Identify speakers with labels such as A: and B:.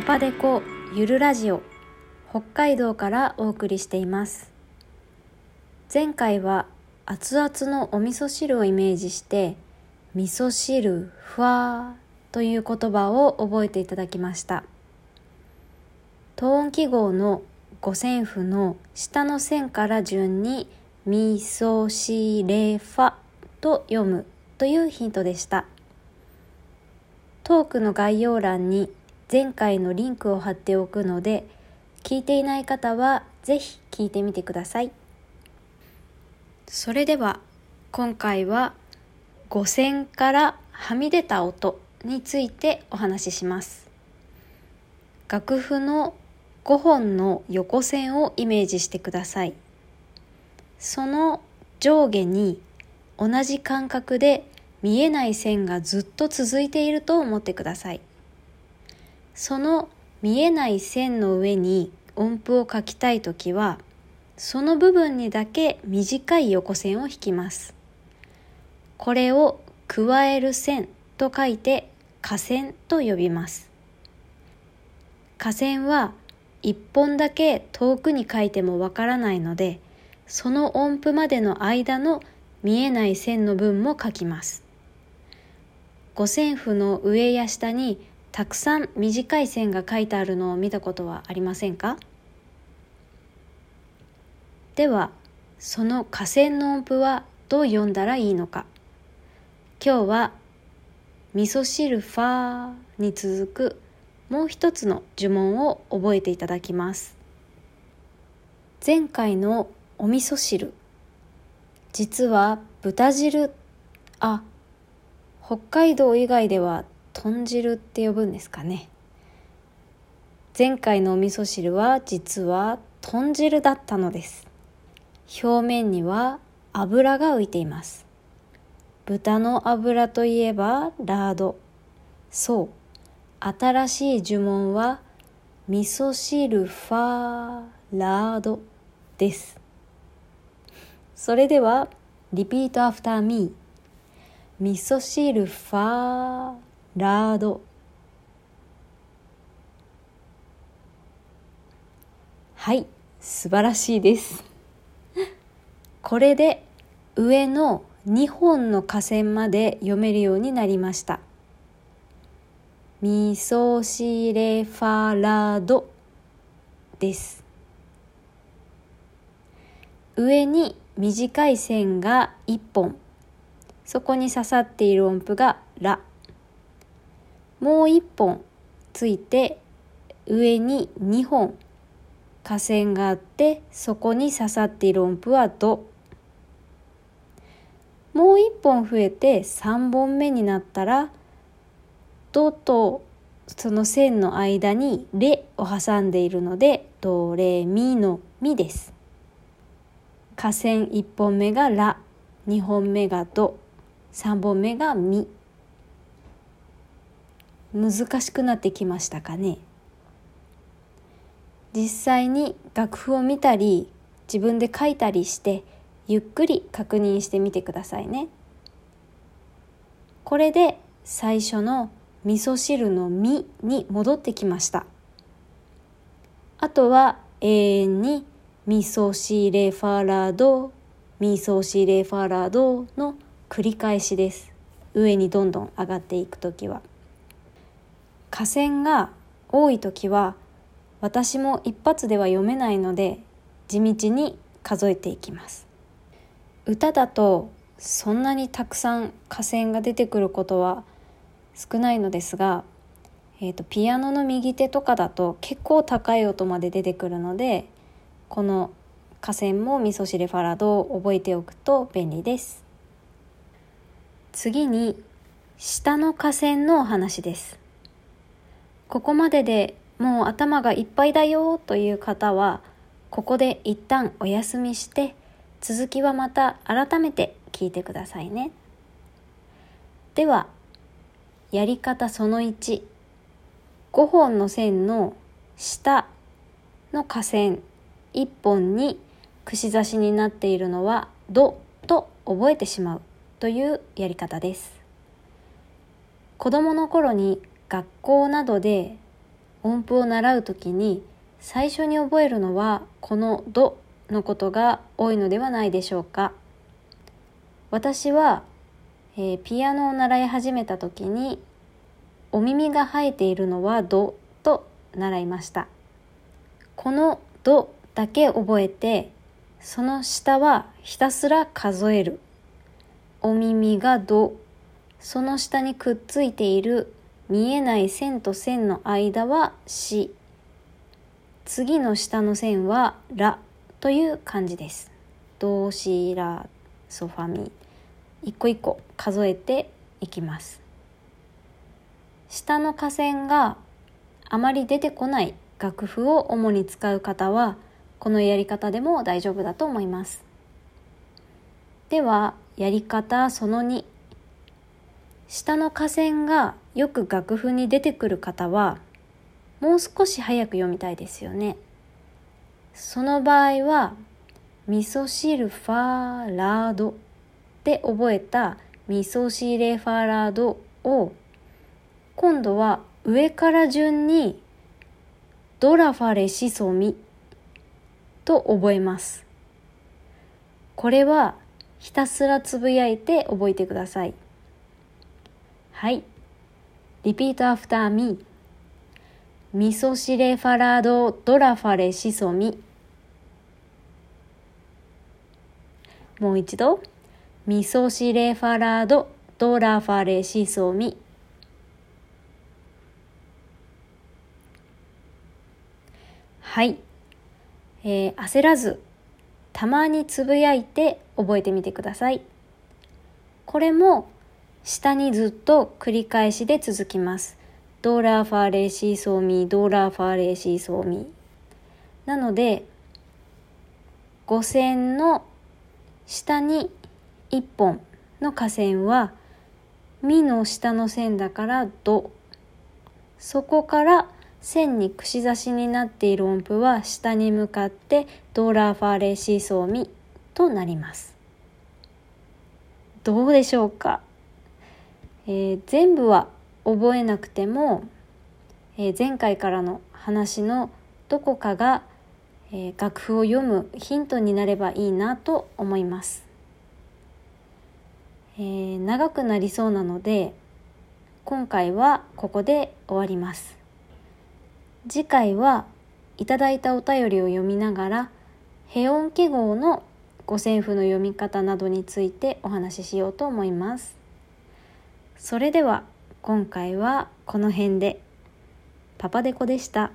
A: パパデコゆるラジオ北海道からお送りしています。前回は熱々のお味噌汁をイメージして味噌汁ふわーという言葉を覚えていただきました。等音記号の五線譜の下の線から順に味噌汁ファと読むというヒントでした。トークの概要欄に前回のリンクを貼っておくので聞いていない方はぜひ聞いてみてください。それでは今回は五線からはみ出た音についてお話しします。楽譜の5本の横線をイメージしてください。その上下に同じ間隔で見えない線がずっと続いていると思ってください。その見えない線の上に音符を書きたいときはその部分にだけ短い横線を引きます。これを加える線と書いて下線と呼びます。下線は一本だけ遠くに書いてもわからないのでその音符までの間の見えない線の分も書きます。五線譜の上や下にたくさん短い線が書いてあるのを見たことはありませんか？ではその下線の音符はどう読んだらいいのか？今日は味噌汁ファーに続くもう一つの呪文を覚えていただきます。前回のお味噌汁実は豚汁あ北海道以外では豚汁って呼ぶんですかね。前回のお味噌汁は実は豚汁だったのです。表面には油が浮いています。豚の油といえばラード。そう。新しい呪文はミソシレファーラード。です。それでは、 repeat after me。ミソシレファーラード。はい、素晴らしいです。これで上の2本の加線まで読めるようになりました。味噌汁ファラドです。上に短い線が1本そこに刺さっている音符が「ラ」もう1本ついて上に2本下線があってそこに刺さっている音符は「ド」もう1本増えて3本目になったら「ド」とその線の間に「レ」を挟んでいるので「ドレミ」の「ミ」です。下線1本目がラ2本目がド3本目がミ難しくなってきましたかね？実際に楽譜を見たり自分で書いたりしてゆっくり確認してみてくださいね。これで最初の味噌汁の「み」に戻ってきました。あとは永遠にミソシレファラドミソシレファラドの繰り返しです。上にどんどん上がっていく時は。下線が多い時は私も一発では読めないので地道に数えていきます。歌だとそんなにたくさん下線が出てくることは少ないのですが、えーと、ピアノの右手とかだと結構高い音まで出てくるのでこの河川も味噌汁ファラドを覚えておくと便利です。次に下の河川のお話です。ここまででもう頭がいっぱいだよという方はここで一旦お休みして続きはまた改めて聞いてくださいね。ではやり方その1 5本の線の下の河川一本に串刺しになっているのは「ド」と覚えてしまうというやり方です。子供の頃に学校などで音符を習う時に最初に覚えるのはこの「ド」のことが多いのではないでしょうか。私は、えー、ピアノを習い始めた時にお耳が生えているのは「ド」と習いました。この「ド」だけ覚えてその下はひたすら数える。お耳が「ド」その下にくっついている見えない線と線の間は「し」次の下の線は「ら」という感じです。ドシラソファミ一個一個数えていきます。下の下線があまり出てこない楽譜を主に使う方はこのやり方でも大丈夫だと思います。ではやり方その2下の下線がよく楽譜に出てくる方はもう少し早く読みたいですよね。その場合は味噌汁ファーラードで覚えた味噌汁ファーラードを今度は上から順にドラファレシソミと覚えます。これはひたすらつぶやいて覚えてください。はい。 repeat after me。ミソシレファラードドラファレシソミ。もう一度。ミソシレファラードドラファレシソミ。はい、えー、焦らずたまにつぶやいて覚えてみてくださいこれも下にずっと繰り返しで続きます。ドーラーファーレーシーソーミードーラーファーレーシーソーミー。なので五線の下に1本の加線はミの下の線だからド。そこから線に串刺しになっている音符は下に向かってドーラーファーレーシーソーミーとなります。どうでしょうか、えー、全部は覚えなくても、えー、前回からの話のどこかが、えー、楽譜を読むヒントになればいいなと思います。えー、長くなりそうなので今回はここで終わります。次回はいただいたお便りを読みながら平音記号の五線譜の読み方などについてお話ししようと思います。それでは今回はこの辺でパパデコでした。